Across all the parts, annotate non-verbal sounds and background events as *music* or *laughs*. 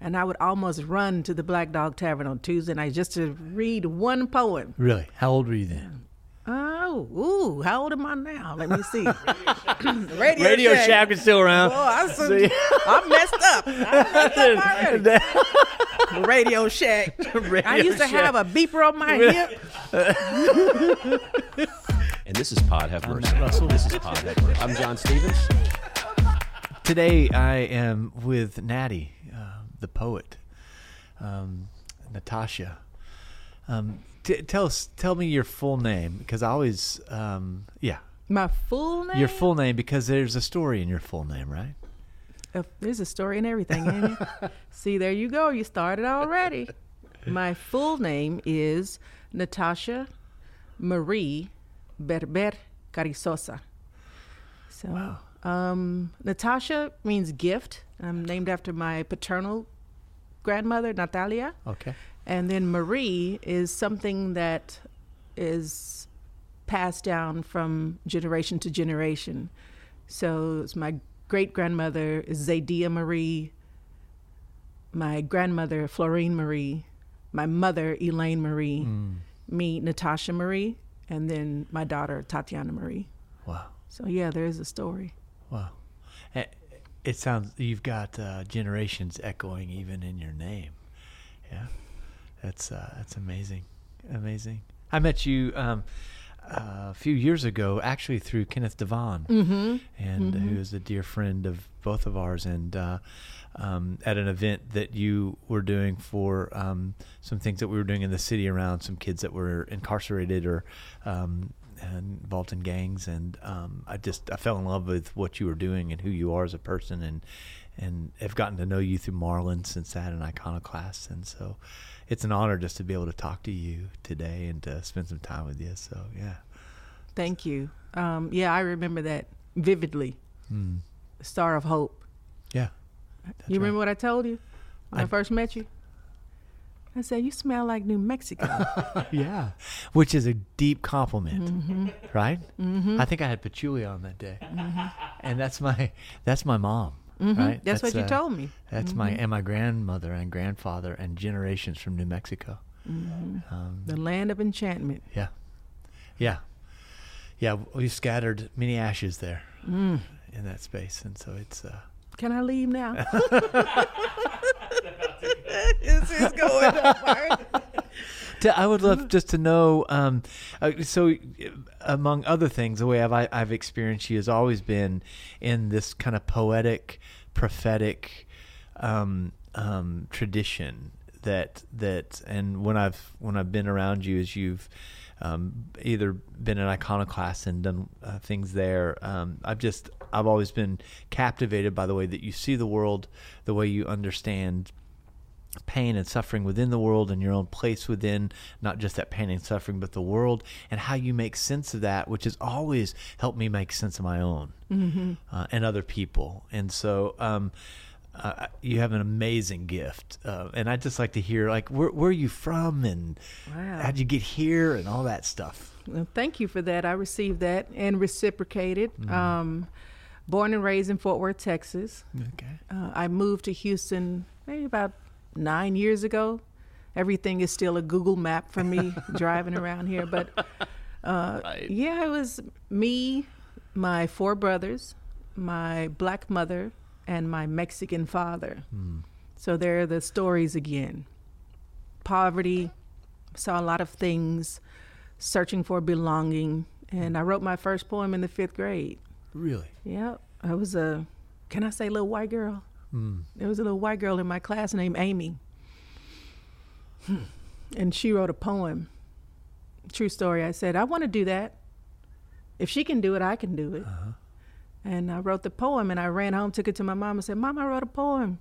and I would almost run to the Black Dog Tavern on Tuesday night just to read one poem. Really? How old were you then? Oh, ooh, how old am I now? Let me see. *laughs* Radio, *laughs* Radio Shack is still around. Boy, I, some, *laughs* I messed up. I messed up. Radio Shack. I used to Shack. have a beeper on my hip. And this is Pod Have Mercy. Matt Russell. This is Pod Have Mercy. I'm John Stevens. Today I am with Natty, uh, the poet, um, Natasha. Um, t- tell us, tell me your full name because I always, um, yeah, My full name? your full name because there's a story in your full name, right? Uh, there's a story in everything? *laughs* See, there you go. You started already. My full name is Natasha Marie Berber Carrizosa. So, um, Natasha means gift. I'm named after my paternal grandmother, Natalia. Okay. And then Marie is something that is passed down from generation to generation. So it's my great grandmother is Zadia Marie, my grandmother Florine Marie, my mother Elaine Marie, hmm. me Natasha Marie, and then my daughter Tatiana Marie. Wow. So yeah, there is a story. Wow. It sounds you've got uh, generations echoing even in your name. Yeah, that's uh, that's amazing, amazing. I met you um, uh, a few years ago, actually through Kenneth Devon, Mm-hmm. and who is a dear friend of both of ours, and uh, um, at an event that you were doing for um, some things that we were doing in the city around some kids that were incarcerated or um, involved in gangs, and um, I just I fell in love with what you were doing and who you are as a person, and and have gotten to know you through Marlin since that and Iconoclast, and so it's an honor just to be able to talk to you today and to spend some time with you. So yeah, Thank you. Um, yeah, I remember that vividly. mm. Star of Hope. yeah. you remember what I told you when I, I- first met you? I said, You smell like New Mexico. *laughs* yeah, which is a deep compliment, Mm-hmm. right? I think I had patchouli on that day, and that's my that's my mom, right? Mm-hmm. That's, what you uh, told me. That's my and my grandmother and grandfather and generations from New Mexico. Um, The land of enchantment. yeah, yeah, yeah. We scattered many ashes there Mm. in that space, and so it's. Uh, Can I leave now? *laughs* *laughs* *laughs* it's going I would love just to know. Um, uh, so, uh, among other things, the way I've I've experienced you has always been in this kind of poetic, prophetic um, um, tradition that that. And when I've when I've been around you, as you've um, either been an iconoclast and done uh, things there, um, I've just I've always been captivated by the way that you see the world, the way you understand pain and suffering within the world and your own place within not just that pain and suffering but the world and how you make sense of that which has always helped me make sense of my own uh, and other people and so um, uh, you have an amazing gift uh, and i'd just like to hear like where, where are you from and Wow. how'd you get here and all that stuff Well, thank you for that. I received that and reciprocated. Mm-hmm. Um, born and raised in Fort Worth, Texas. okay Uh, I moved to Houston maybe about nine years ago. Everything is still a Google map for me *laughs* driving around here. But uh, Right. yeah, it was me, my four brothers, my black mother, and my Mexican father. So there are the stories again. Poverty, saw a lot of things, searching for belonging. And I wrote my first poem in the fifth grade. really Yep. I was a, can I say little white girl? Mm. There was a little white girl in my class named Amy. And she wrote a poem. True story. I said, I want to do that. If she can do it, I can do it. And I wrote the poem and I ran home, took it to my mom and said, Mom, I wrote a poem.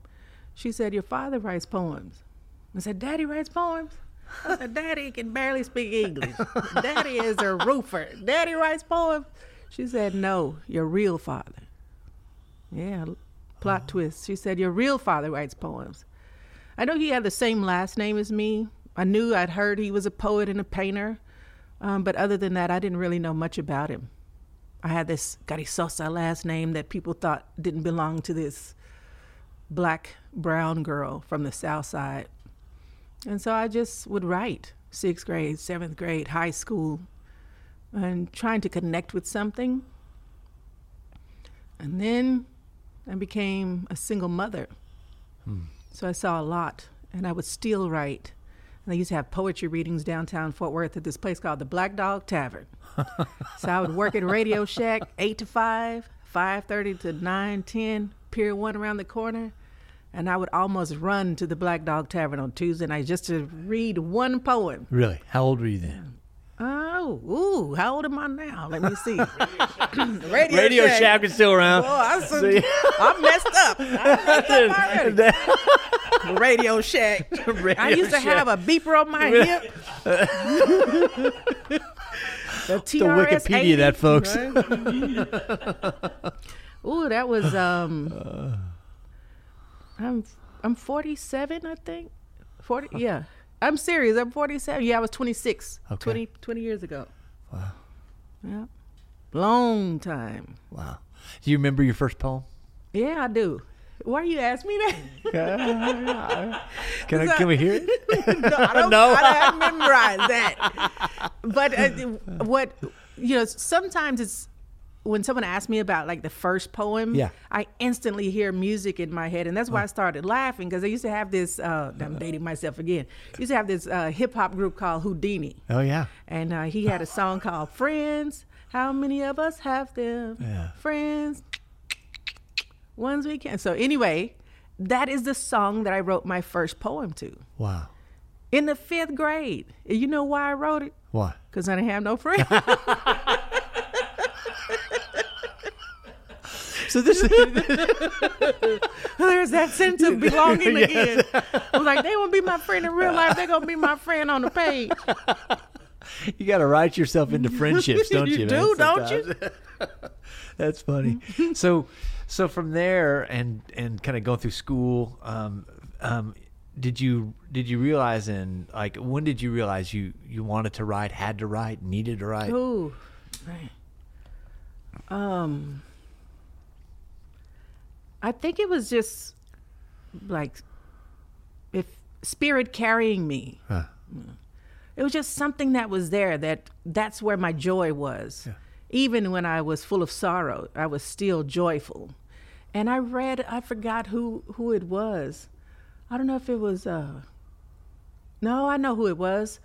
She said, Your father writes poems. I said, Daddy writes poems? I said, Daddy can barely speak English. Daddy is a roofer. Daddy writes poems. She said, No, your real father. Yeah, plot twist. She said, Your real father writes poems. I know he had the same last name as me. I knew I'd heard he was a poet and a painter. Um, but other than that, I didn't really know much about him. I had this Carrizosa last name that people thought didn't belong to this black brown girl from the South Side, and so I just would write sixth grade, seventh grade, high school, and trying to connect with something. And then I became a single mother. Hmm. So I saw a lot, and I would still write. And I used to have poetry readings downtown Fort Worth at this place called the Black Dog Tavern. *laughs* so I would work at Radio Shack, 8 to 5, 5.30 to 9, 10, Pier 1 around the corner. And I would almost run to the Black Dog Tavern on Tuesday night just to read one poem. Really? How old were you then? Uh, Oh, ooh, how old am I now? Let me see. *laughs* *clears throat* Radio, Radio Shack is still around. Oh, I, *laughs* See? I messed up. I messed up already. *laughs* Radio Shack. I used to have a beeper on my hip. the the Wikipedia 80, that, folks. right? Ooh, that was um. I'm I'm 47, I think. 40. Yeah, I'm serious. I'm 47. Yeah, I was 26. Okay. 20 20 years ago. Wow. Yeah, long time. Wow. Do you remember your first poem? Yeah, I do. Why are you ask me that? *laughs* Can I, can we hear it? *laughs* no, I don't, No. *laughs* I don't memorize that. But uh, what you know, sometimes it's when someone asks me about like the first poem. Yeah. I instantly hear music in my head, and that's why I started laughing because I used to have this. Uh, I'm dating myself again. Used to have this uh, hip hop group called Whodini, Oh yeah. and uh, he had a song called "Friends." How many of us have them? Yeah. Friends. Ones we can. So anyway, that is the song that I wrote my first poem to Wow. in the fifth grade. You know why I wrote it? Why? Because I didn't have no friends. *laughs* So this *laughs* There's that sense of belonging again. I was like, they won't be my friend in real life. They're gonna be my friend on the page. *laughs* you got to write yourself into friendships, don't you? You man, do, don't you? *laughs* That's funny. so, so from there and and kind of going through school, um, um, did you did you realize in like when did you realize you you wanted to write, had to write, needed to write? Ooh, man. Um, I think it was just like if spirit carrying me. Huh. It was just something that was there that that's where my joy was. Even when I was full of sorrow, I was still joyful. And I read, I forgot who who it was. I don't know if it was uh No, I know who it was.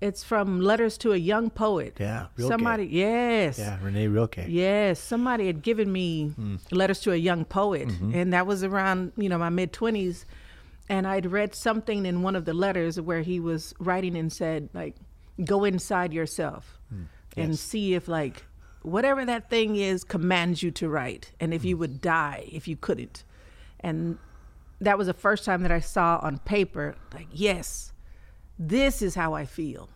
It's from Letters to a Young Poet. Yeah, Rilke. Somebody, yes. Yeah, Rainer Rilke. Yes, somebody had given me hmm. letters to a young poet, mm-hmm. and that was around you know my mid twenties, and I'd read something in one of the letters where he was writing and said like, go inside yourself hmm. and Yes. see if like whatever that thing is commands you to write, and if you hmm. would die if you couldn't, and that was the first time that I saw on paper like yes, this is how I feel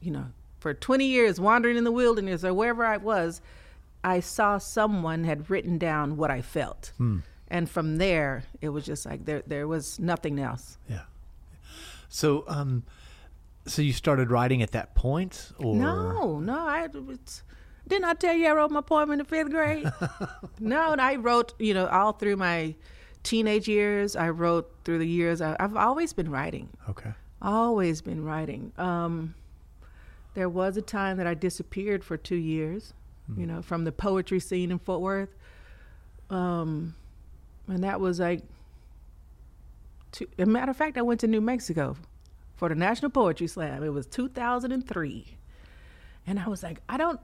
you know, for 20 years wandering in the wilderness or wherever I was, I saw someone had written down what I felt. And from there, it was just like there there was nothing else. Yeah. So, um, so you started writing at that point, or No, no, I it's, didn't I tell you I wrote my poem in the fifth grade? *laughs* no, and I wrote, you know, all through my teenage years. I wrote through the years. I, I've always been writing. Okay. Always been writing. Um, there was a time that I disappeared for two years, you know, from the poetry scene in Fort Worth. Um, and that was like, two, a matter of fact, I went to New Mexico for the National Poetry Slam. It was 2003. And I was like, I don't,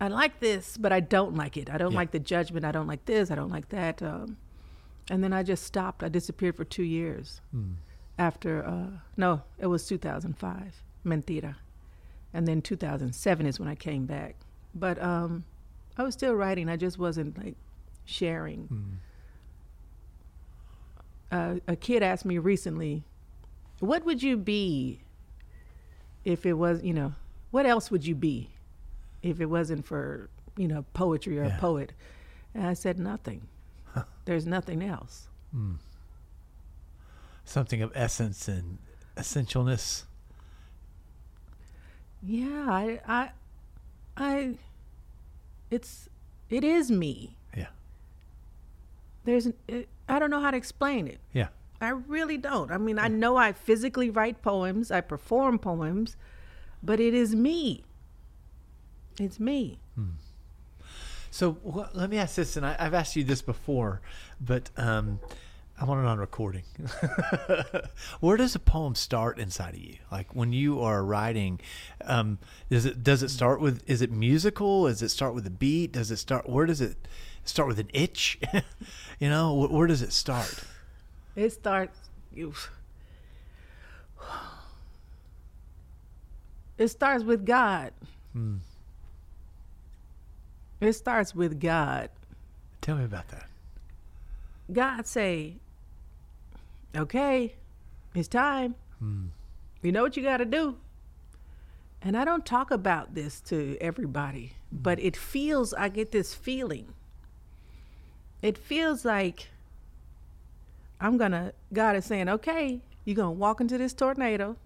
I like this, but I don't like it. I don't Yeah. like the judgment. I don't like this. I don't like that. Um, and then I just stopped. I disappeared for two years after uh no it was 2005 mentira. And then 2007 is when i came back. But um i was still writing i just wasn't like sharing. Uh, a kid asked me recently what would you be if it was you know what else would you be if it wasn't for you know poetry or Yeah. a poet? And i said nothing. There's nothing else Something of essence and essentialness. Yeah, I, I, I, it's, it is me. Yeah. there's it, I don't know how to explain it. Yeah. I really don't. I mean, I know I physically write poems, I perform poems, but it is me. It's me. So wh- let me ask this, and I, I've asked you this before, but um, I want it on recording. *laughs* Where does a poem start inside of you? Like when you are writing, um, does it does it start with? Is it musical? Does it start with a beat? Does it start? Where does it start with an itch? *laughs* you know, wh- where does it start? It starts It starts with God. It starts with God. Tell me about that. God say, "Okay, it's time. Hmm. You know what you got to do." And I don't talk about this to everybody, hmm. but it feels I get this feeling. It feels like I'm going to God is saying, "Okay, you're going to walk into this tornado.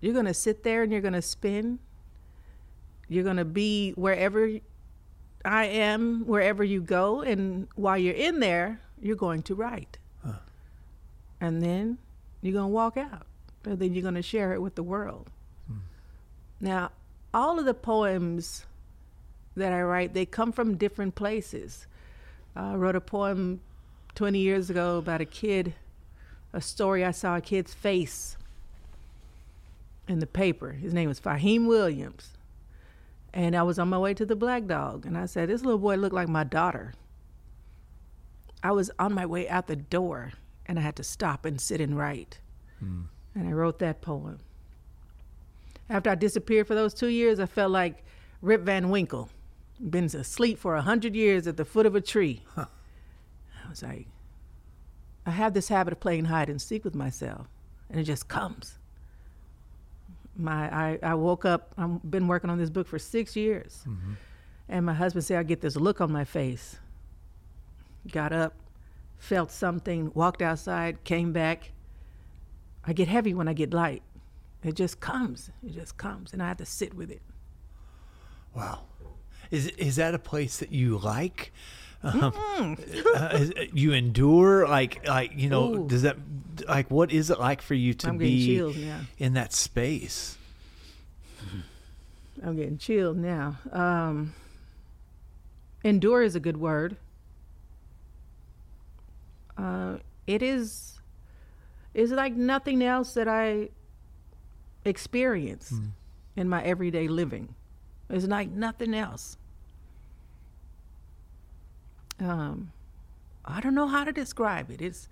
You're going to sit there and you're going to spin. You're going to be wherever I am wherever you go, and while you're in there, you're going to write. And then you're going to walk out, and then you're going to share it with the world. Hmm. Now, all of the poems that I write, they come from different places. I wrote a poem 20 years ago about a kid, a story I saw a kid's face in the paper. His name was Fahim Williams. And I was on my way to the Black Dog, and I said, This little boy looked like my daughter. I was on my way out the door, and I had to stop and sit and write. Hmm. And I wrote that poem. After I disappeared for those two years, I felt like Rip Van Winkle, been asleep for a hundred years at the foot of a tree. I was like, I have this habit of playing hide and seek with myself, and it just comes. My I, I woke up i've been working on this book for six years. Mm-hmm. And my husband said i get this look on my face. Got up felt something walked outside came back i get heavy when i get light it just comes it just comes and i have to sit with it Wow. Is is that a place that you like? Um, uh, is, you endure like like you know Ooh. does that like what is it like for you to I'm be in that space? i'm getting chilled now um, endure is a good word uh, it is is like nothing else that i experience in my everyday living. It's like nothing else. Um, i don't know how to describe it. It's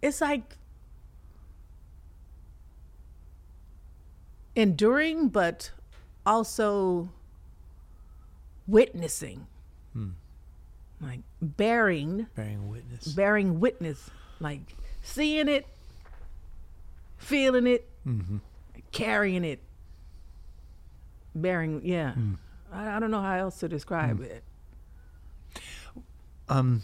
it's like enduring but also witnessing like bearing Bearing witness. bearing witness like seeing it feeling it carrying it. Bearing yeah. I, I don't know how else to describe it. Um,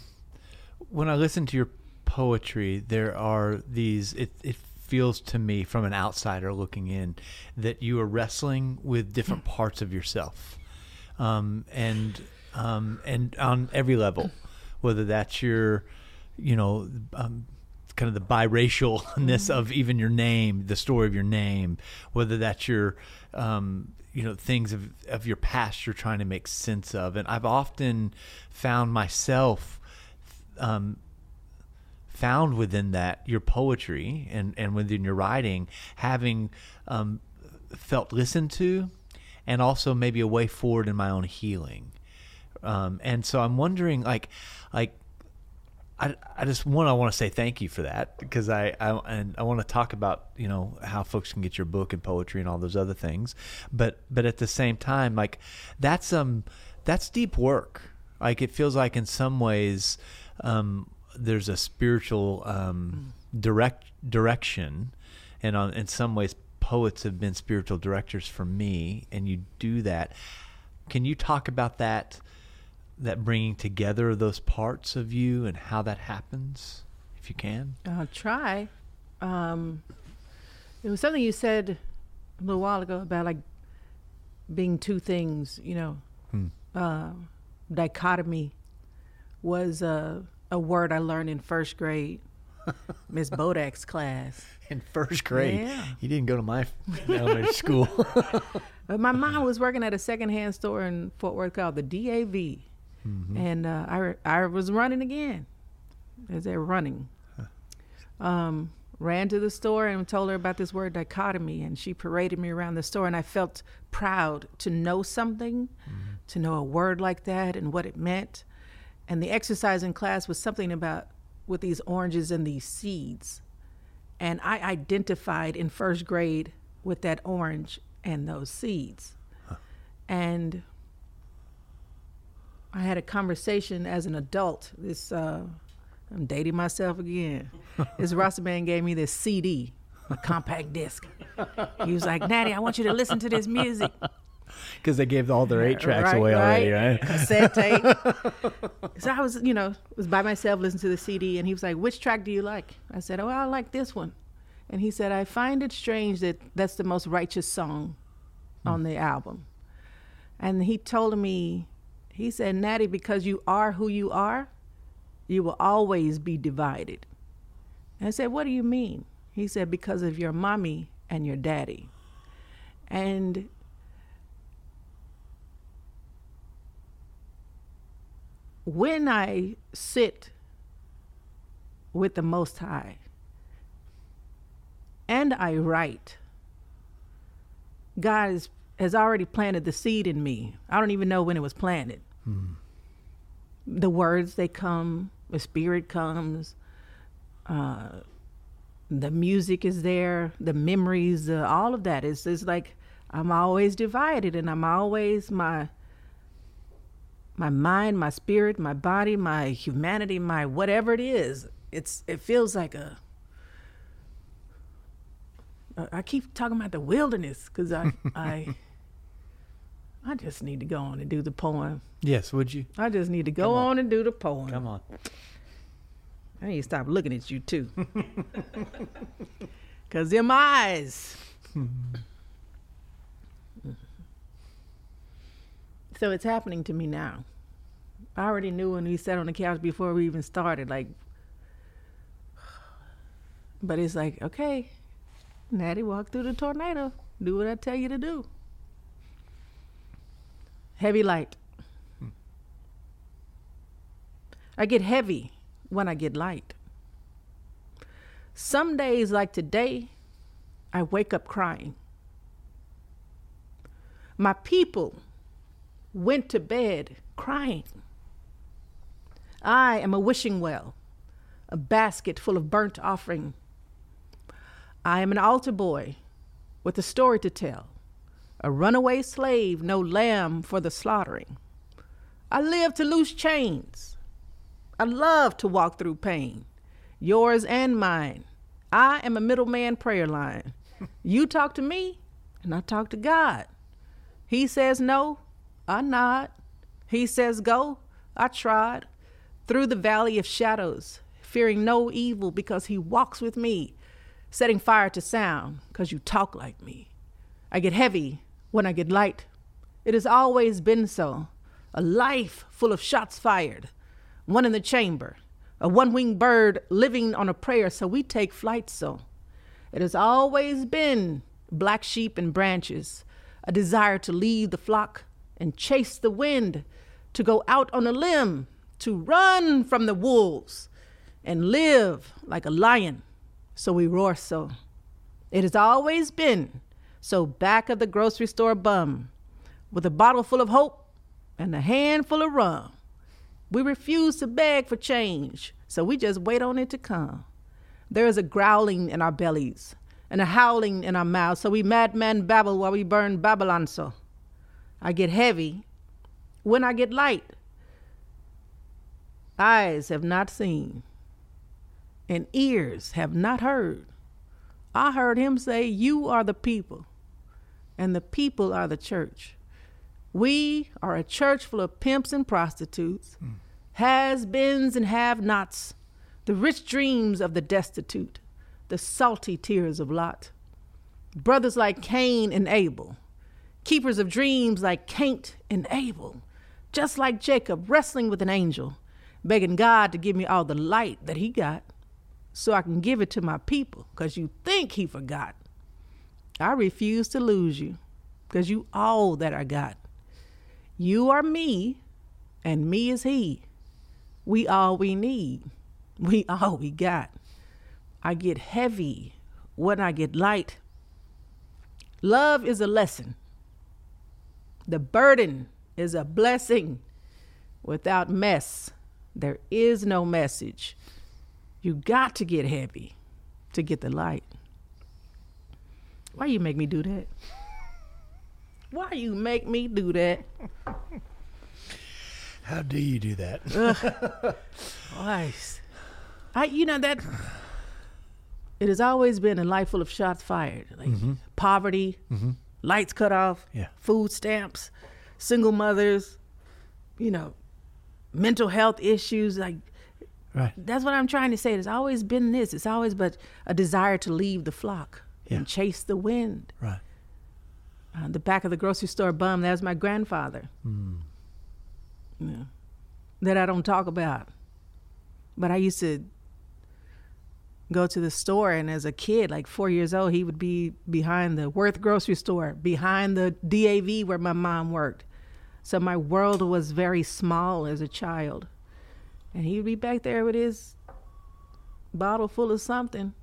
when I listen to your poetry, there are these. It it feels to me, from an outsider looking in, that you are wrestling with different *laughs* parts of yourself, um, and um, and on every level, whether that's your, you know. Um, kind of the biracialness of even your name, the story of your name, whether that's your, um, you know, things of, of your past you're trying to make sense of. And I've often found myself um, found within that your poetry and, and within your writing having um, felt listened to and also maybe a way forward in my own healing. Um, and so I'm wondering, like, like I, I just one I want to say thank you for that because I, I and I want to talk about you know how folks can get your book and poetry and all those other things, but but at the same time like that's um that's deep work. Like it feels like in some ways um, there's a spiritual um, direct direction, and on in some ways poets have been spiritual directors for me, and you do that. Can you talk about that? That bringing together those parts of you and how that happens, if you can? I'll try. Um, it was something you said a little while ago about like being two things, you know. Hmm. Uh, dichotomy was uh, a word I learned in first grade, *laughs* Miss Bodak's class. In first grade, Yeah. you didn't go to my elementary school. *laughs* *laughs* But my mom was working at a secondhand store in Fort Worth called the DAV, and uh, I I was running again, as they're running. Um, ran to the store and told her about this word dichotomy, and she paraded me around the store, and I felt proud to know something, to know a word like that and what it meant. And the exercise in class was something about with these oranges and these seeds. And I identified in first grade with that orange and those seeds. And I had a conversation as an adult. This, uh, I'm dating myself again. *laughs* this Rasta man gave me this CD, a compact disc. He was like, Natty, I want you to listen to this music. *laughs* Because they gave all their eight tracks Right, away already, right. right? Cassette tape. *laughs* so I was, you know, was by myself listening to the CD, and he was like, "Which track do you like?" I said, "Oh, I like this one." And he said, "I find it strange that that's the most righteous song on the album." And he told me, he said, "Natty, because you are who you are, you will always be divided." And I said, "What do you mean?" He said, "Because of your mommy and your daddy." And when I sit with the Most High and I write, God is, has already planted the seed in me. I don't even know when it was planted. The words, they come, the spirit comes, uh, the music is there, the memories, uh, all of that. It's, it's like I'm always divided and I'm always my my mind, my spirit, my body, my humanity, my whatever it is. It's it feels like a. I- I keep talking about the wilderness because I *laughs* I. I just need to go on and do the poem. Yes, would you? I just need to go on. on. and do the poem. Come on. I need to stop looking at you too. *laughs* Cause them eyes. *laughs* so it's happening to me now. I already knew when we sat on the couch before we even started, like *sighs* but it's like, okay, Natty, walk through the tornado. Do what I tell you to do. Heavy light. I get heavy when I get light. Some days, like today, I wake up crying. My people went to bed crying. I am a wishing well, a basket full of burnt offering. I am an altar boy with a story to tell, a runaway slave, no lamb for the slaughtering. I live to loose chains. I love to walk through pain, yours and mine. I am a middleman prayer line. You talk to me, and I talk to God. He says no, I nod. He says go, I trod. Through the valley of shadows, fearing no evil because he walks with me, setting fire to sound because you talk like me. I get heavy when I get light. It has always been so. A life full of shots fired, one in the chamber, a one winged bird living on a prayer, so we take flight so. It has always been black sheep and branches, a desire to leave the flock and chase the wind, to go out on a limb, to run from the wolves and live like a lion. So we roar so. It has always been so back of the grocery store bum, with a bottle full of hope and a handful of rum. We refuse to beg for change, so we just wait on it to come. There is a growling in our bellies and a howling in our mouths, so we madman babble while we burn Babylon so. I get heavy when I get light. Eyes have not seen, and ears have not heard. I heard him say, You are the people, and the people are the church. We are a church full of pimps and prostitutes, hmm. has beens and have nots, the rich dreams of the destitute, the salty tears of Lot. Brothers like Cain and Abel, keepers of dreams like Cain and Abel, just like Jacob wrestling with an angel, begging God to give me all the light that He got so I can give it to my people because you think He forgot. I refuse to lose you because you all that I got. You are me, and me is He. We all we need. We *laughs* all we got. I get heavy when I get light. Love is a lesson. The burden is a blessing. Without mess, there is no message. You got to get heavy to get the light. Why you make me do that? Why you make me do that? How do you do that? Why? I you know that it has always been a life full of shots fired. Like mm-hmm. poverty, mm-hmm. lights cut off, Yeah. food stamps, single mothers, you know, mental health issues. Like Right. that's what I'm trying to say. It's always been this. It's always but a desire to leave the flock Yeah. and chase the wind. Right. Uh, the back of the grocery store bum. That was my grandfather. Yeah. That I don't talk about. But I used to go to the store, and as a kid, like four years old, he would be behind the Worth grocery store, behind the DAV where my mom worked. So my world was very small as a child. And he would be back there with his bottle full of something.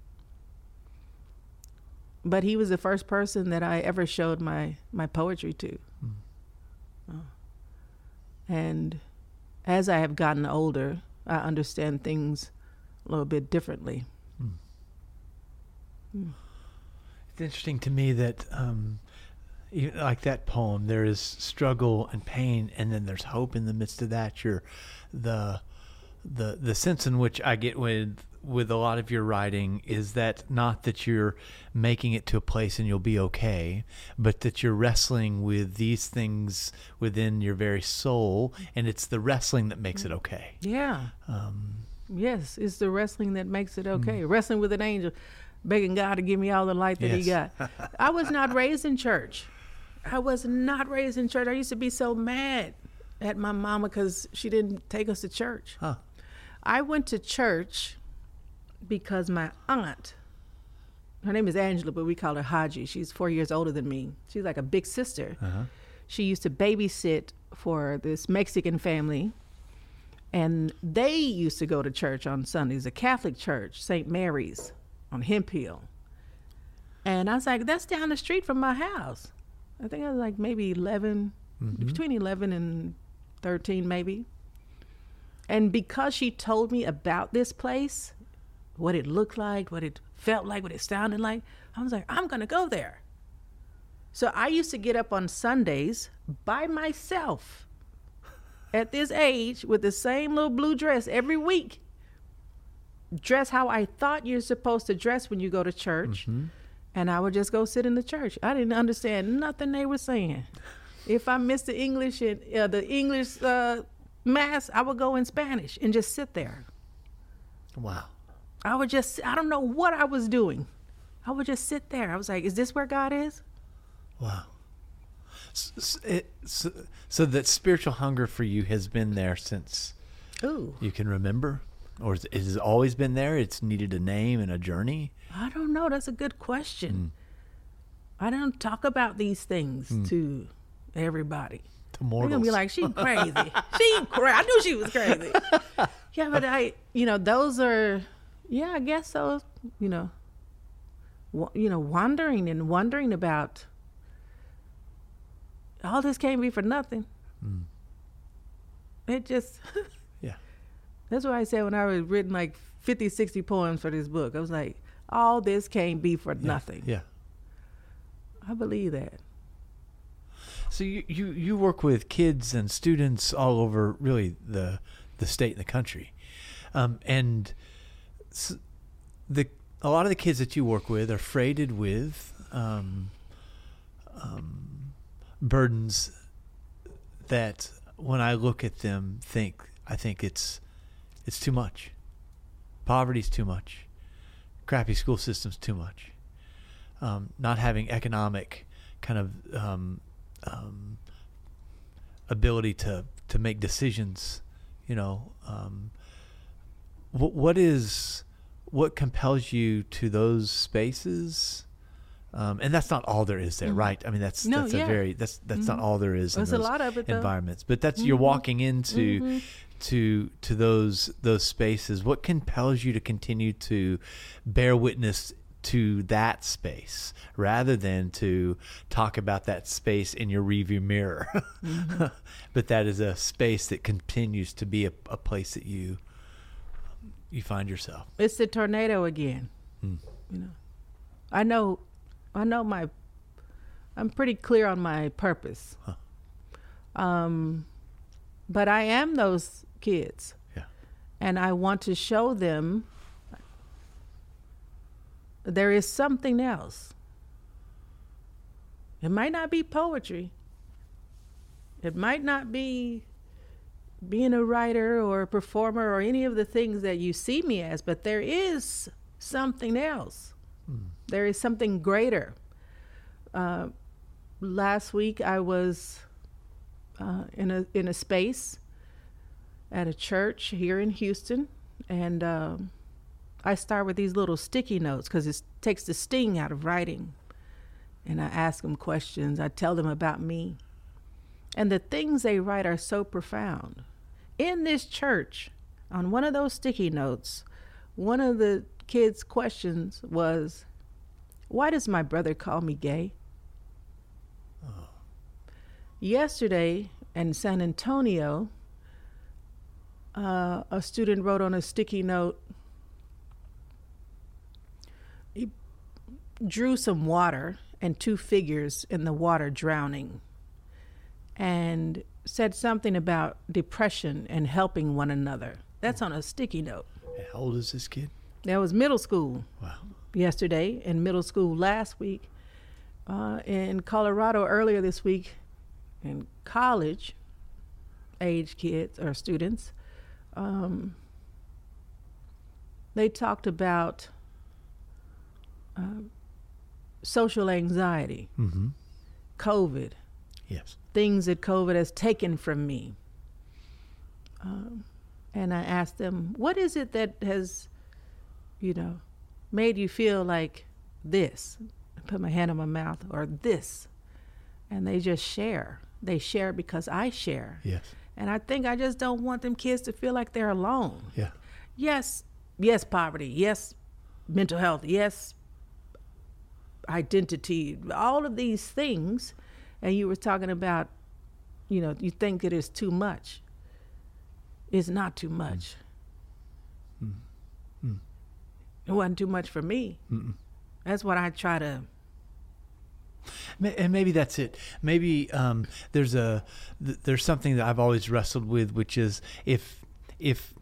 But he was the first person that I ever showed my, my poetry to. Oh. And as I have gotten older, I understand things a little bit differently. Hmm. Hmm. It's interesting to me that, um, like that poem, there is struggle and pain, and then there's hope in the midst of that. You're the the the sense in which I get with with a lot of your writing is that not that you're making it to a place and you'll be okay, but that you're wrestling with these things within your very soul, and it's the wrestling that makes it okay. Yeah. Um, Yes, it's the wrestling that makes it okay. Wrestling with an angel, begging God to give me all the light that He got. *laughs* I was not raised in church. I was not raised in church. I used to be so mad at my mama because she didn't take us to church. Huh. I went to church because my aunt, her name is Angela, but we call her Haji. She's four years older than me. She's like a big sister. uh-huh. She used to babysit for this Mexican family, and they used to go to church on Sundays, a Catholic church, St. Mary's on Hemphill. And I was like, that's down the street from my house. I think I was like maybe 11, between 11 and 13, maybe. And because she told me about this place, what it looked like, what it felt like, what it sounded like, I was like, I'm going to go there. So I used to get up on Sundays by myself at this age with the same little blue dress every week. Dress how I thought you're supposed to dress when you go to church. And I would just go sit in the church. I didn't understand nothing they were saying. *laughs* If I missed the English and uh, the English uh, mass, I would go in Spanish and just sit there. Wow. I would just, I don't know what I was doing. I would just sit there. I was like, is this where God is? Wow. S- s- it- So, so that spiritual hunger for you has been there since Ooh. you can remember, or is- has it always been there? It's needed a name and a journey. I don't know. That's a good question. Hmm. I don't talk about these things hmm. to everybody. To They're gonna be like, she *laughs* crazy. she crazy. I knew she was crazy. *laughs* yeah, but I, you know, those are, yeah, I guess so. You know, you know, wondering and wondering about all this can't be for nothing. It just. *laughs* yeah. That's why I said when I was written like 50, 60 poems for this book, I was like, all this can't be for yeah, nothing. Yeah. I believe that. So you, you you work with kids and students all over really the the state and the country, um, and the a lot of the kids that you work with are freighted with um, um, burdens that when I look at them think I think it's it's too much. Poverty's too much. Crappy school system's too much. Um, not having economic kind of um, um, ability to to make decisions you know, um, what what is what compels you to those spaces? Um, and that's not all there is there, right? I mean, that's Mm-hmm. No, that's yeah. a very that's that's not all there is. There's in a lot of it, though. environments, but that's you're walking into to to those those spaces. What compels you to continue to bear witness to that space rather than to talk about that space in your review mirror? *laughs* but that is a space that continues to be a, a place that you you find yourself. It's the tornado again. Hmm. You know, I know, I know my. I'm pretty clear on my purpose. Um, but I am those kids, Yeah. and I want to show them there is something else. It might not be poetry. It might not be being a writer or a performer or any of the things that you see me as, but there is something else. There is something greater. Uh, last week I was uh, in a in a space at a church here in Houston, and um, I start with these little sticky notes because it takes the sting out of writing. And I ask them questions. I tell them about me. And the things they write are so profound. In this church, on one of those sticky notes, one of the kids' questions was, Why does my brother call me gay? Yesterday in San Antonio, uh, a student wrote on a sticky note, he drew some water and two figures in the water drowning and said something about depression and helping one another. That's on a sticky note. How old is this kid? That was middle school Wow. yesterday and middle school last week. Uh, in Colorado earlier this week, in college age kids or students, um, they talked about uh, social anxiety, Mm-hmm. COVID, Yes. Things that COVID has taken from me. Um, and I asked them, what is it that has, you know, made you feel like this? I put my hand on my mouth, or this. And they just share. They share because I share. Yes. And I think I just don't want them kids to feel like they're alone. Yeah. Yes, yes, poverty. Yes, mental health. Yes, identity. All of these things. And you were talking about, you know, you think it is too much. It's not too much. It wasn't too much for me. That's what I try to. And maybe that's it. Maybe um, there's a th- there's something that I've always wrestled with, which is if if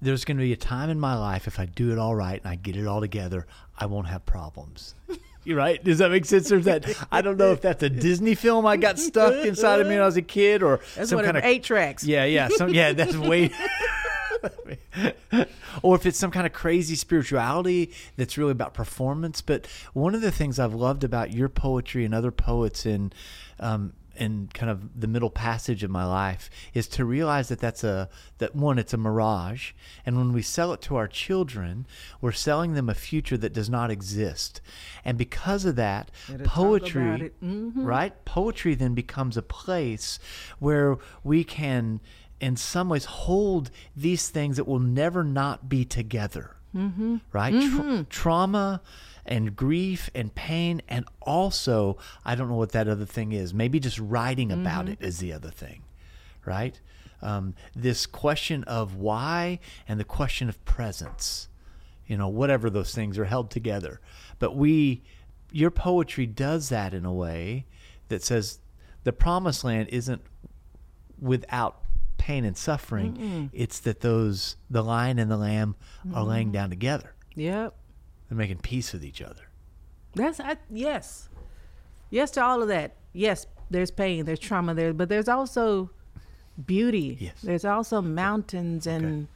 there's going to be a time in my life if I do it all right and I get it all together, I won't have problems. *laughs* Right? Does that make sense? There's that. I don't know if that's a Disney film I got stuck inside of me when I was a kid, or That's some kind of of eight tracks. yeah, yeah, some yeah. That's way. *laughs* or if it's some kind of crazy spirituality that's really about performance. But one of the things I've loved about your poetry and other poets in, um, in kind of the middle passage of my life is to realize that that's a that one it's a mirage, and when we sell it to our children, we're selling them a future that does not exist, and because of that, poetry. Mhm. right? Poetry then becomes a place where we can, in some ways, hold these things that will never not be together. Mm-hmm. Right? Tra- trauma and grief and pain, and also, I don't know what that other thing is. Maybe just writing about it is the other thing, right? Um, this question of why and the question of presence you know, whatever those things are held together. But we, your poetry does that in a way that says the promised land isn't without pain and suffering. It's that those, the lion and the lamb are laying down together. Yep. They're making peace with each other. That's I, yes, yes to all of that. Yes, there's pain, there's trauma there, but there's also beauty. Yes. There's also mountains and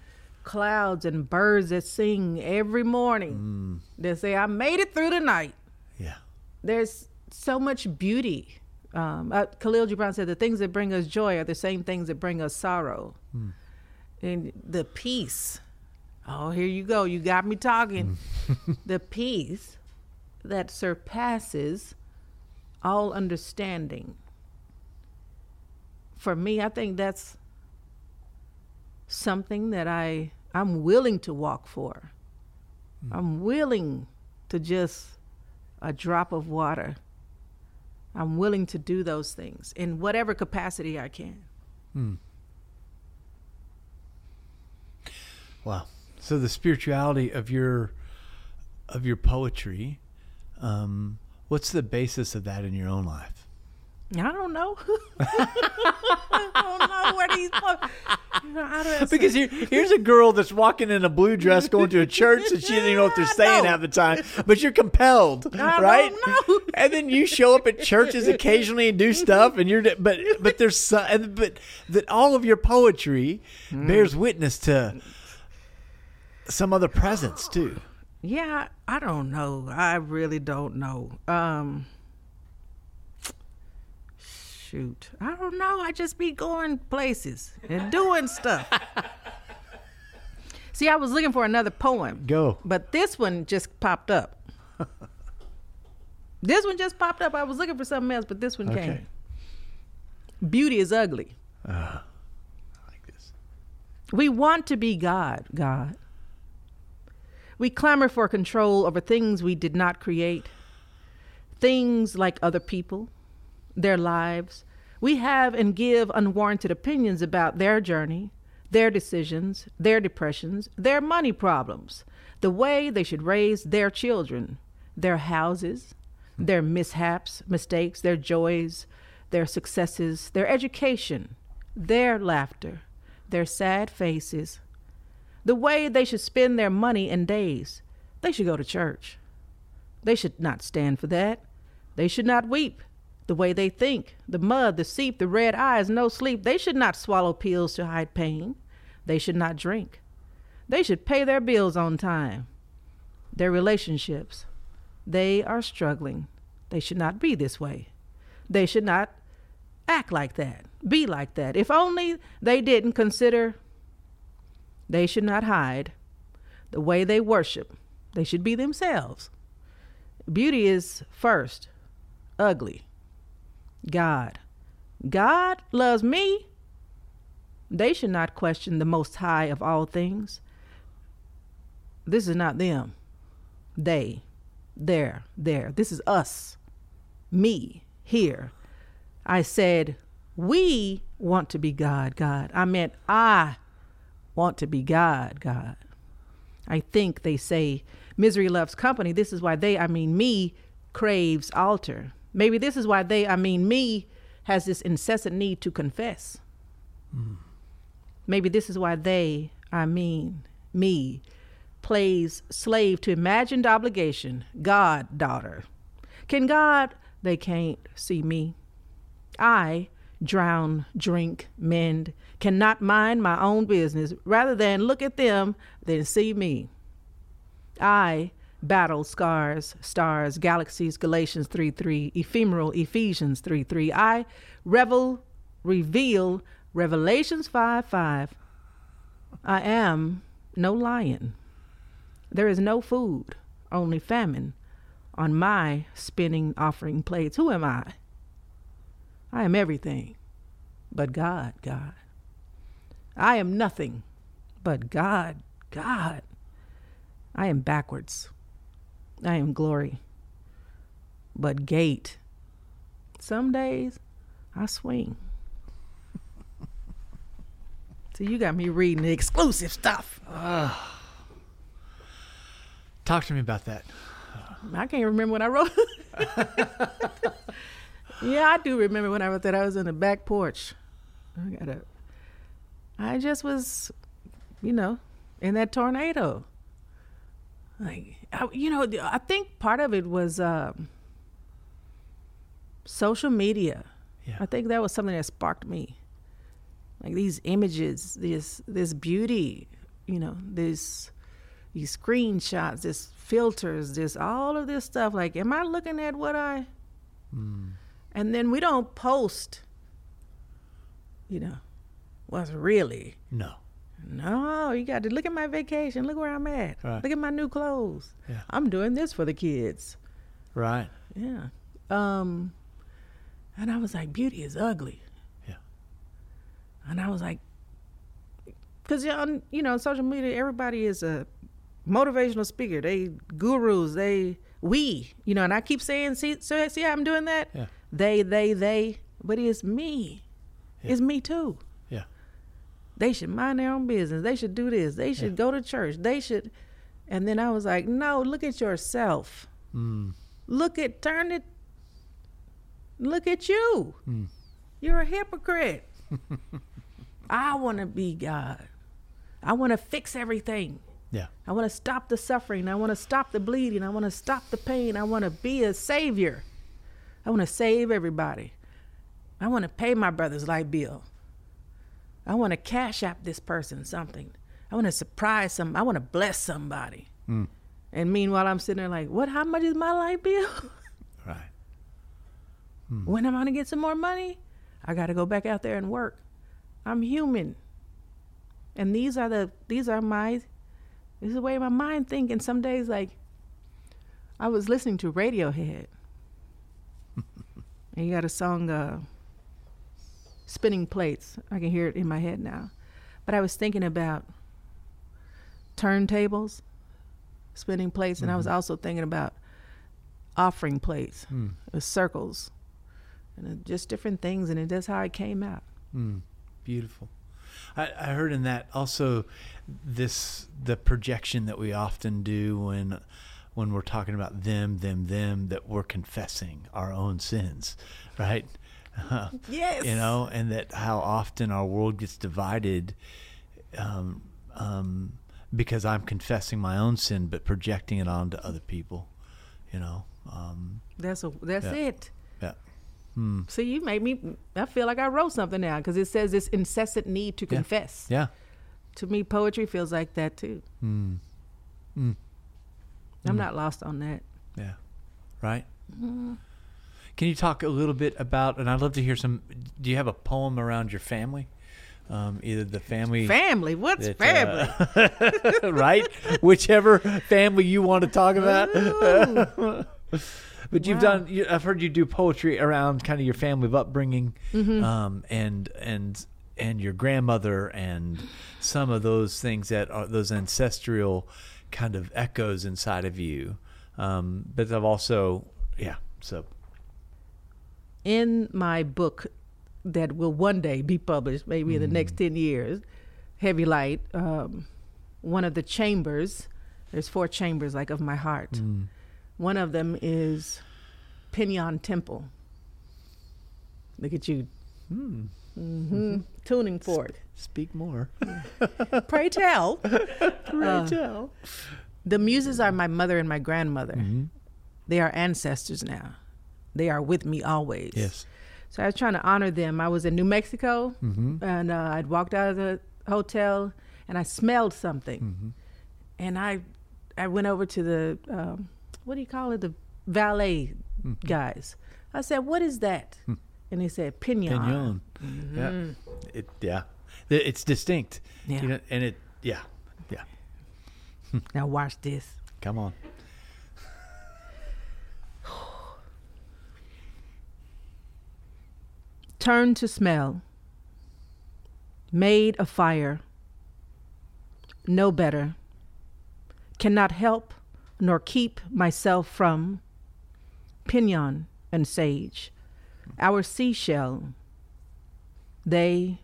clouds and birds that sing every morning. They say, "I made it through the night." Yeah. There's so much beauty. Um, uh, Kahlil Gibran said, "The things that bring us joy are the same things that bring us sorrow." and the peace. Oh, here you go. You got me talking. Mm. *laughs* the peace that surpasses all understanding. For me, I think that's something that I I'm willing to walk for. Mm. I'm willing to just a drop of water. I'm willing to do those things in whatever capacity I can. Hmm. Wow. So the spirituality of your of your poetry, um, what's the basis of that in your own life? I don't know. *laughs* I don't know where these. po- You know, Because here, here's a girl that's walking in a blue dress going to a church and she doesn't even know what they're *laughs* saying half the time, but you're compelled, *laughs* I right? don't know. And then you show up at churches occasionally and do stuff, and you're but but there's and but that all of your poetry Hmm. bears witness to some other presence too. Yeah, I don't know. I really don't know. Um shoot. I don't know. I just be going places and doing stuff. See, I was looking for another poem. Go. But this one just popped up. *laughs* this one just popped up. I was looking for something else, but this one Okay. came. Beauty is ugly. I like this. We want to be God, God. We clamor for control over things we did not create, things like other people, their lives. We have and give unwarranted opinions about their journey, their decisions, their depressions, their money problems, the way they should raise their children, their houses, their mishaps, mistakes, their joys, their successes, their education, their laughter, their sad faces, the way they should spend their money and days. They should go to church. They should not stand for that. They should not weep. The way they think, the mud, the seep, the red eyes, no sleep. They should not swallow pills to hide pain. They should not drink. They should pay their bills on time. Their relationships, they are struggling. They should not be this way. They should not act like that, be like that. If only they didn't consider they should not hide the way they worship. They should be themselves. Beauty is first, ugly. God. God loves me. They should not question the most high of all things. This is not them. They. There. There. This is us. Me. Here. I said, we want to be God, God. I meant I want to be God, God. I think they say misery loves company. This is why they, I mean me, craves altar. Maybe this is why they, I mean me, has this incessant need to confess. Maybe this is why they, I mean me, plays slave to imagined obligation, God daughter. Can God, they can't see me. I drown, drink, mend, cannot mind my own business rather than look at them than see me. I battle scars, stars, galaxies, Galatians 3 3, ephemeral, Ephesians 3 3. I revel, reveal, Revelations 5 5. I am no lion. There is no food, only famine on my spinning offering plates. Who am I? I am everything but God, God. I am nothing but God, God. I am backwards. I am glory, but gate. Some days I swing. *laughs* So you got me reading the exclusive stuff. *sighs* Talk to me about that. I can't remember when I wrote. *laughs* yeah, I do remember when I wrote that. I was on the back porch. I got a. I just was, you know, in that tornado. Like, I, you know, I think part of it was um, social media. Yeah. I think that was something that sparked me. Like these images, this this beauty, you know, this these screenshots, this filters, this all of this stuff. Like, am I looking at what I? And then we don't post, you know, what's really. No. No, you got to look at my vacation. Look where I'm at. Right. Look at my new clothes. Yeah. I'm doing this for the kids. Right. Yeah. Um, and I was like, beauty is ugly. Yeah. And I was like, because on you know social media, everybody is a motivational speaker. They gurus. They we you know, and I keep saying, see, so see how I'm doing that. Yeah. They, they, they, but it's me. Yeah. It's me too. Yeah. They should mind their own business. They should do this. They should go to church. They should. And then I was like, no, look at yourself. Mm. Look at turn it. Look at you. Mm. You're a hypocrite. *laughs* I want to be God. I want to fix everything. Yeah. I want to stop the suffering. I want to stop the bleeding. I want to stop the pain. I want to be a savior. I want to save everybody. I want to pay my brother's light bill. I want to cash app this person something. I want to surprise some. I want to bless somebody. Mm. And meanwhile, I'm sitting there like, what? How much is my light bill? *laughs* Right. when am I gonna get some more money? I got to go back out there and work. I'm human, and these are the these are my this is the way my mind think. And some days, like I was listening to Radiohead, *laughs* and you got a song, uh, "Spinning Plates." I can hear it in my head now, but I was thinking about turntables, spinning plates, and I was also thinking about offering plates, Mm. circles, and uh, just different things. And it, that's how it came out. Mm, beautiful. I, I heard in that also this the projection that we often do when when we're talking about them, them, them, that we're confessing our own sins, right? *laughs* Yes. You know, and that how often our world gets divided um, um, because I'm confessing my own sin but projecting it onto other people. You know, um, That's a that's Yeah. it. yeah. Hmm. See, you made me. I feel like I wrote something now because it says this incessant need to Yeah. confess. Yeah. To me, poetry feels like that too. Hmm. Mm. I'm Mm. not lost on that. Yeah. Right? Can you talk a little bit about, and I'd love to hear some, do you have a poem around your family? Um, either the family. Family, what's that, family? uh, *laughs* right? Whichever family you want to talk about. *laughs* But you've Wow. done, you, I've heard you do poetry around kind of your family of upbringing Mm-hmm. um, and, and, and your grandmother and some of those things that are those ancestral kind of echoes inside of you. Um, but I've also, yeah, so in my book that will one day be published, maybe in the next 10 years, Heavy Light, um, one of the chambers, there's four chambers like of my heart. mm, One of them is Pinyon Temple. Look at you mm, hmm *laughs* tuning fork. speak more. *laughs* Pray tell. *laughs* Uh, tell. The muses are my mother and my grandmother. Mhm. They are ancestors now. They are with me always. Yes. So I was trying to honor them. I was in New Mexico Mm-hmm. and uh, I'd walked out of the hotel and I smelled something. Mm-hmm. And I I went over to the, um, what do you call it? The valet Mm-hmm. guys. I said, what is that? And they said, pinion. Pignon. Yeah. It, yeah. It's distinct. Yeah. You know, and it, yeah. Yeah. Now watch this. Come on. Turn to smell. Made of fire. No better. Cannot help nor keep myself from pinion and sage. Our seashell. They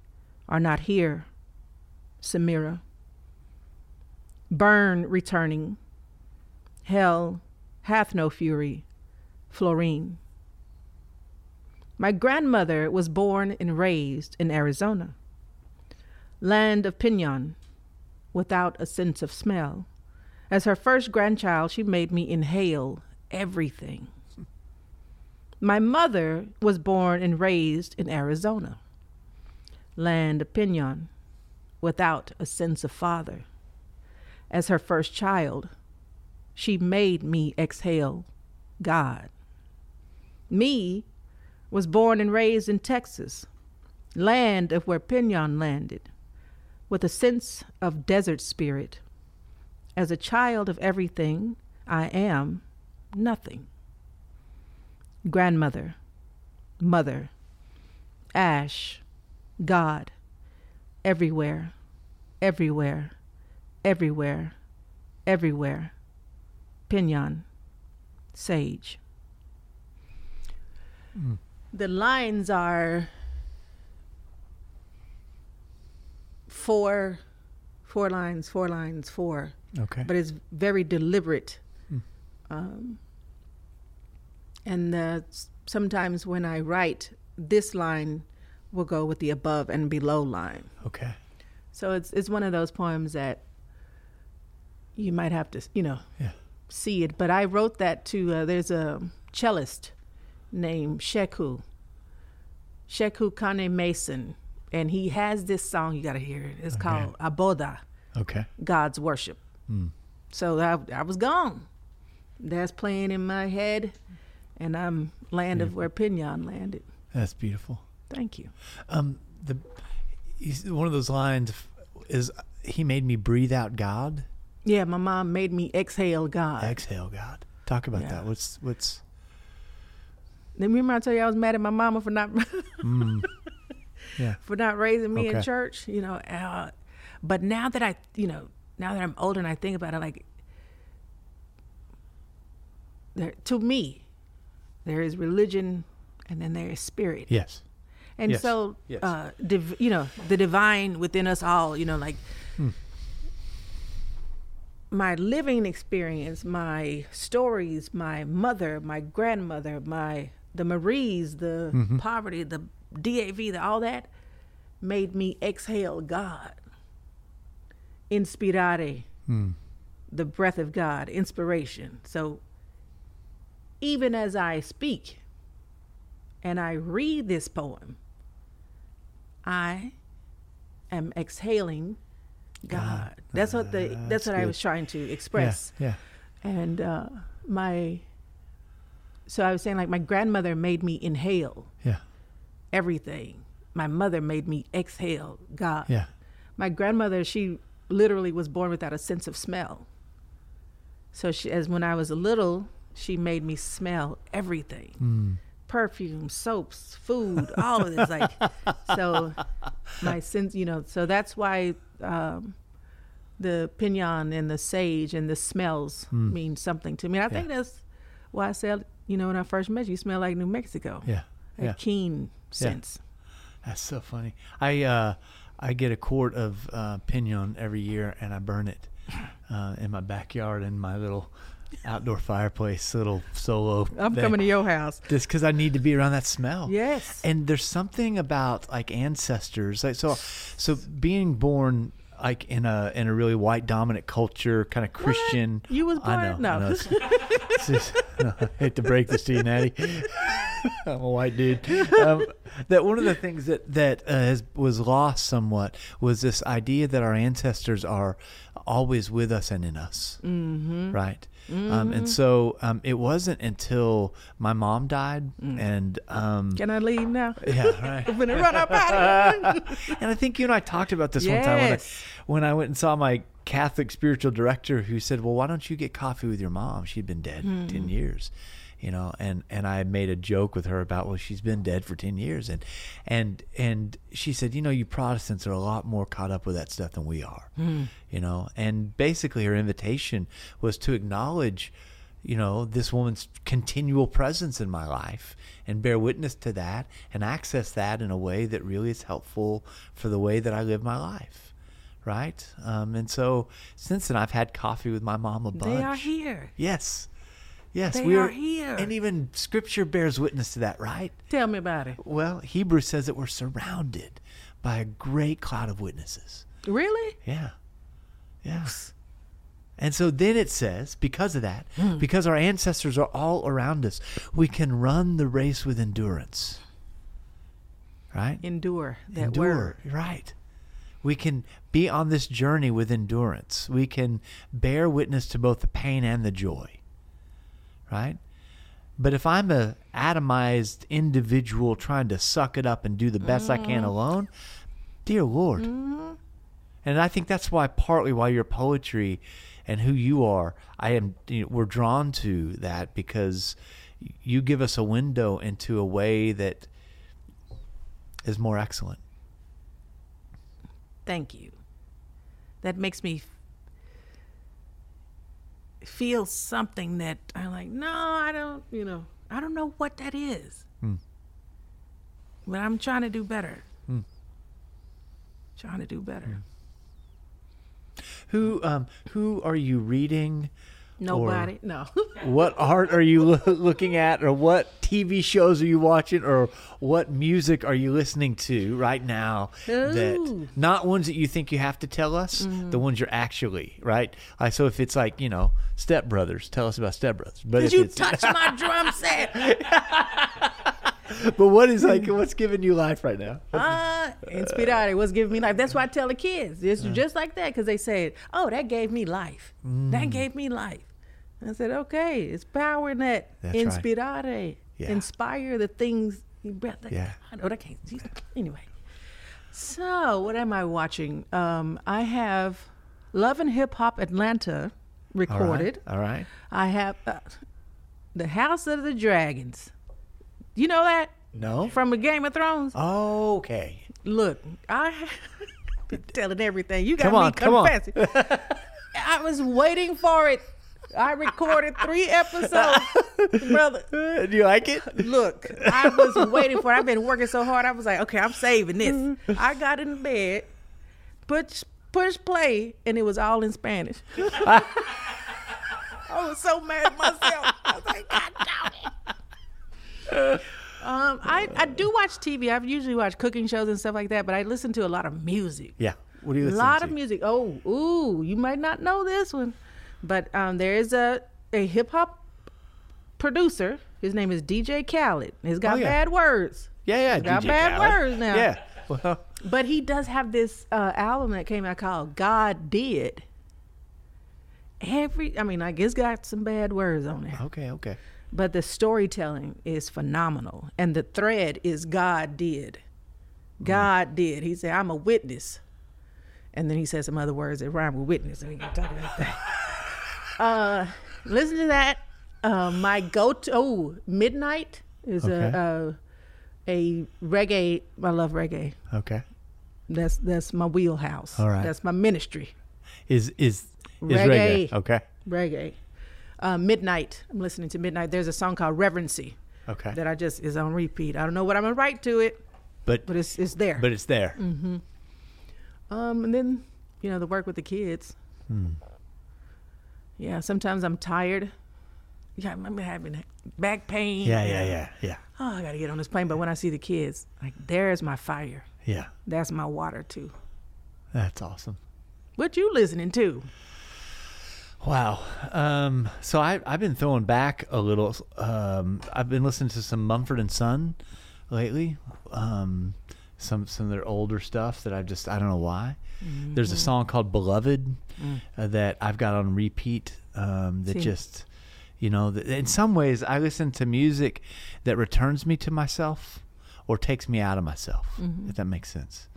are not here. Samira. Burn returning. Hell hath no fury. Florine. My grandmother was born and raised in Arizona, land of pinon, without a sense of smell. As her first grandchild, she made me inhale everything. My mother was born and raised in Arizona, land of pinon, without a sense of father. As her first child, she made me exhale God. Me was born and raised in Texas, land of where Pinion landed, with a sense of desert spirit. As a child of everything, I am nothing. Grandmother, mother, ash, God, everywhere, everywhere, everywhere, everywhere. Pinion, sage. Mm. The lines are four, four lines, four lines, four, Okay. but it's very deliberate. Mm. Um, and uh, s- sometimes when I write, this line will go with the above and below line. okay. So it's it's one of those poems that you might have to, you know, Yeah. see it. But I wrote that to uh, there's a cellist named Sheku, Sheku Kanneh-Mason, and he has this song. You got to hear it. It's Okay. called Abodah, Okay. God's Worship. Mm. So I, I was gone. That's playing in my head, and I'm land of where Pinion landed. That's beautiful. Thank you. Um, the one of those lines is he made me breathe out God, Yeah, my mom made me exhale God. exhale God. Talk about Yeah. that. What's what's Then remember I told you I was mad at my mama for not *laughs* mm, yeah for not raising me in church, you know. Uh, but now that I, you know, now that I'm older and I think about it, like, there to me, there is religion, and then there is spirit, yes and Yes. so, Yes. uh, div, you know, the divine within us all, you know, like. Hmm. My living experience, my stories, my mother, my grandmother, my the Maries, the Mm-hmm. poverty, the DAV, the, all that, made me exhale God. Inspirare, Mm. the breath of God, inspiration. So even as I speak and I read this poem, I am exhaling God. That's what the that's, That's what I was trying to express. yeah And uh, my so I was saying like my grandmother made me inhale yeah everything. My mother made me exhale God. yeah My grandmother, she literally was born without a sense of smell. So she, as when I was little, she made me smell everything. mm. Perfume, soaps, food, all of this. Like, *laughs* so my sense, you know, so that's why um, the pinion and the sage and the smells Mm. mean something to me. And I think that's why I said, you know, when I first met you, you smell like New Mexico. yeah A yeah. keen sense. That's so funny. I uh, I get a quart of uh, pinion every year, and I burn it uh, in my backyard in my little outdoor fireplace, little solo. I'm thing. coming to your house. just because I need to be around that smell. Yes. And there's something about like ancestors, like so, so being born like in a in a really white dominant culture, kind of Christian. You was I born- know. I know. It's- it's just- no, I hate to break this to you, Natty. *laughs* I'm a white dude. Um, that one of the things that that uh, has was lost somewhat was this idea that our ancestors are always with us and in us, Mm-hmm. right? Um, and so um, it wasn't until my mom died, Mm. and um, Can I leave now? yeah, right. *laughs* I'm gonna run up out of here. *laughs* and I think you and I talked about this one time when I, when I went and saw my Catholic spiritual director who said, "Well, why don't you get coffee with your mom? She'd been dead Hmm. ten years." You know, and and I made a joke with her about well, she's been dead for ten years, and and and she said, you know, you Protestants are a lot more caught up with that stuff than we are, Hmm. you know. And basically, her invitation was to acknowledge, you know, this woman's continual presence in my life and bear witness to that and access that in a way that really is helpful for the way that I live my life. Right. Um, and so since then, I've had coffee with my mom a bunch. They are here. Yes. Yes. They we are here. And even scripture bears witness to that, right? Tell me about it. Well, Hebrews says that we're surrounded by a great cloud of witnesses. Really? Yeah. Yes. And so then it says, because of that, Hmm. because our ancestors are all around us, we can run the race with endurance. Right? Endure that Endure. word. Right. We can be on this journey with endurance. We can bear witness to both the pain and the joy. Right? But if I'm a atomized individual trying to suck it up and do the best I Mm-hmm. can alone, dear Lord, And I think that's why partly why your poetry and who you are, I am you know, we're drawn to that because you give us a window into a way that is more excellent. Thank you. That makes me feel something that I'm like, no, I don't, you know, I don't know what that is. Hmm. But I'm trying to do better. Hmm. Trying to do better. Who um who are you reading? Nobody, no. *laughs* What art are you loo- looking at, or what TV shows are you watching, or what music are you listening to right now? That not ones that you think you have to tell us, the ones you're actually right. I so if it's like you know Step Brothers, tell us about Step Brothers. But Did if you it's, touch my *laughs* drum set? but what is like what's giving you life right now? Uh, Inspirare was giving me life. That's why I tell the kids. It's just like that because they said, "Oh, that gave me life. Mm. That gave me life." I said, "Okay, it's power in that. That's right. Yeah. inspire the things." you breath- Yeah. I know that can't. Anyway, so what am I watching? Um, I have Love and Hip Hop Atlanta recorded. All right. I have uh, the House of the Dragons. You know that No. from the Game of Thrones? Okay. Look, I *laughs* been telling everything. You got Come me on, come on. confessing. *laughs* I was waiting for it. I recorded three episodes, brother. Do you like it? Look, I was waiting for it. I've been working so hard. I was like, okay, I'm saving this. I got in bed, push push play, and it was all in Spanish. I was so mad at myself. I was like, God damn it. Um, I, I do watch TV. I've usually watch cooking shows and stuff like that, but I listen to a lot of music. Yeah. What do you A lot to? of music. Oh, ooh, you might not know this one, but um, there is a a hip hop producer. His name is DJ Khaled. He's got Oh, yeah. bad words, Yeah, yeah. got DJ bad Khaled. words now. Yeah. Well, but he does have this uh, album that came out called God Did. Every, I mean, I it's got some bad words on it. okay, okay. but the storytelling is phenomenal, and the thread is God did. God did. He said, "I'm a witness," and then he said some other words that rhyme with witness. And we can talk about that. *laughs* uh, listen to that. Uh, my go-to oh, Midnite is Okay. a, a a reggae. I love reggae. Okay. That's that's my wheelhouse. All right. That's my ministry. Is is is reggae. Reggae. Okay. Reggae. Uh, Midnite. I'm listening to Midnite. There's a song called Reverency Okay. that I just is on repeat. I don't know what I'm gonna write to it, but but it's it's there. but it's there. Mm. Um, and then you know the work with the kids. Hmm. Yeah, sometimes I'm tired. Yeah, I'm having back pain. Yeah, yeah, yeah, yeah, Oh, I gotta get on this plane. But when I see the kids, like there's my fire. yeah. That's my water too. That's awesome. What you listening to? Wow. Um, so I I've been throwing back a little. Um, I've been listening to some Mumford and Son lately. Um, some some of their older stuff that I just I don't know why. There's a song called "Beloved" uh, that I've got on repeat. Um, that See. just you know, th- in some ways, I listen to music that returns me to myself or takes me out of myself. If that makes sense.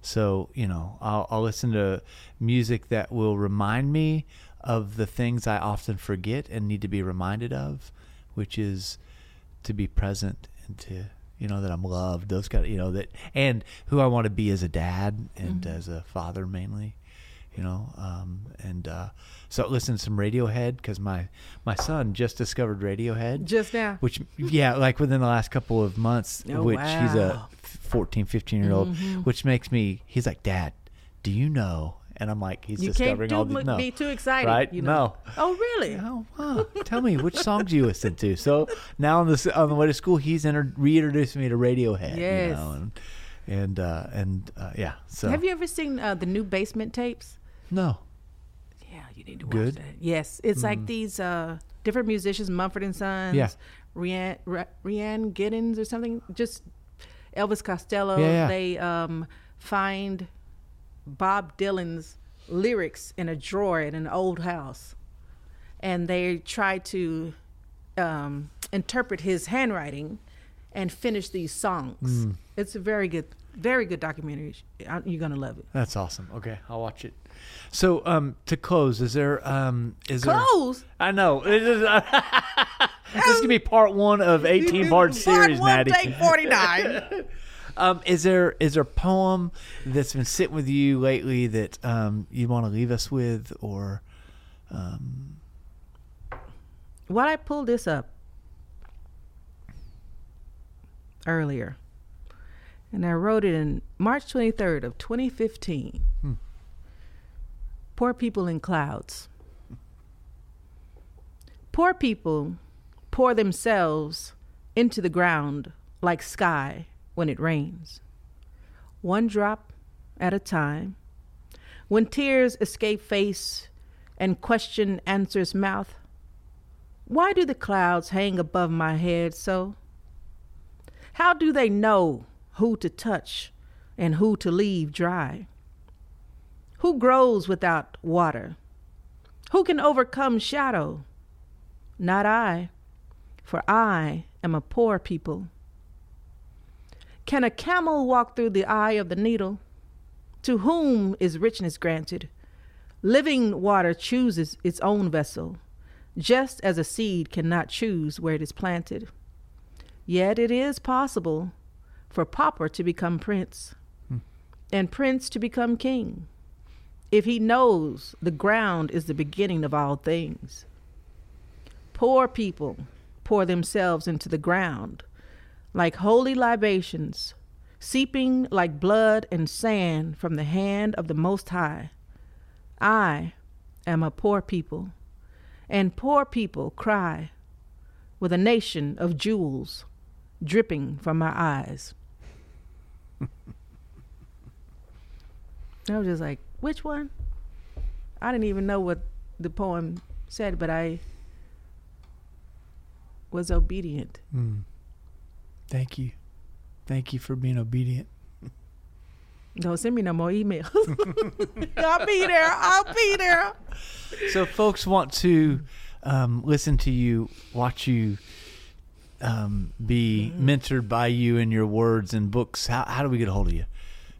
So you know, I'll, I'll listen to music that will remind me of the things I often forget and need to be reminded of, which is to be present and to you know that I'm loved. Those kind of you know that and who I want to be as a dad and as a father mainly. You know, um, and uh, so listen to some Radiohead because my my son just discovered Radiohead Just now. which yeah like within the last couple of months Oh, which he's a wow. 14 15 year old Mm-hmm. which makes me he's like dad do you know and i'm like he's You can't discovering do, all the mu- no be too excited. right You know? no Oh, really? Oh, wow. Tell me which songs you listen to. So now on the on the way to school, he's inter- reintroduced me to Radiohead. Yes. You know, and and uh, and uh, yeah. So Have you ever seen uh, the new Basement tapes? no. Yeah, you need to watch Good? that. Yes, it's like these uh, different musicians, Mumford and Sons, Yeah. Rianne, Ri- Rianne Giddens or something. Just Elvis Costello. Yeah, yeah. They um, find Bob Dylan's lyrics in a drawer in an old house, and they try to um, interpret his handwriting and finish these songs. Mm. It's a very good, very good documentary. You're gonna love it. That's awesome. Okay, I'll watch it. So, um, to close, is there um, is there? Close. I know. *laughs* This is, this could be part one of eighteen part series, Part one, Natty. take forty nine. *laughs* Um, is there is there a poem that's been sitting with you lately that um, you want to leave us with, or um, Why I pulled this up earlier, and I wrote it in March twenty third of twenty fifteen. Hmm. Poor people in clouds. Poor people pour themselves into the ground like sky when it rains, one drop at a time. When tears escape face and question answers mouth, why do the clouds hang above my head so? How do they know who to touch and who to leave dry? Who grows without water? Who can overcome shadow? Not I, for I am a poor people. Can a camel walk through the eye of the needle? To whom is richness granted? Living water chooses its own vessel, just as a seed cannot choose where it is planted. Yet it is possible for pauper to become prince, hmm. and prince to become king, if he knows the ground is the beginning of all things. Poor people pour themselves into the ground like holy libations, seeping like blood and sand from the hand of the Most High. I am a poor people, and poor people cry with a nation of jewels dripping from my eyes. I was just like, which one? I didn't even know what the poem said, but I was obedient. mm, thank you, thank you for being obedient. Don't send me no more emails. *laughs* I'll be there. I'll be there. So, folks want to um, listen to you, watch you, um, be mentored by you in your words and books. How, how do we get a hold of you?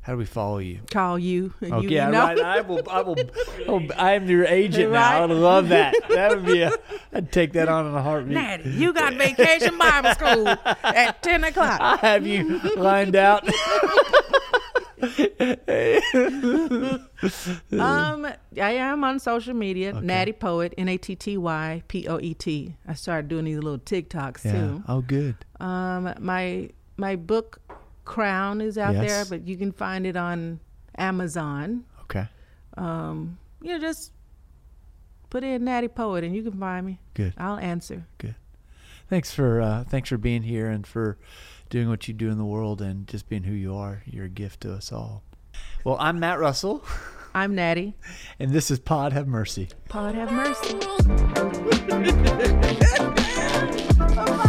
How do we follow you? Call you. Okay, you, know. right. I will. I will. *laughs* oh, I am your agent now. I would love that. *laughs* That would be. A, I'd take that on in a heartbeat. Natty, you got vacation Bible school at *laughs* 10 o'clock. I have you lined out. Um, I am on social media, Natty Poet, N A T T Y P O E T. I started doing these little TikToks yeah. too. Oh, good. Um, my my book Crown is out Yes. there, but you can find it on Amazon. Okay. Um, you know, just put in Natty Poet and you can find me. Good. I'll answer. Good. Thanks for uh, thanks for being here and for doing what you do in the world and just being who you are. You're a gift to us all. Well, I'm Matt Russell, *laughs* I'm Natty. and this is Pod Have Mercy. Pod have mercy. Pod have mercy.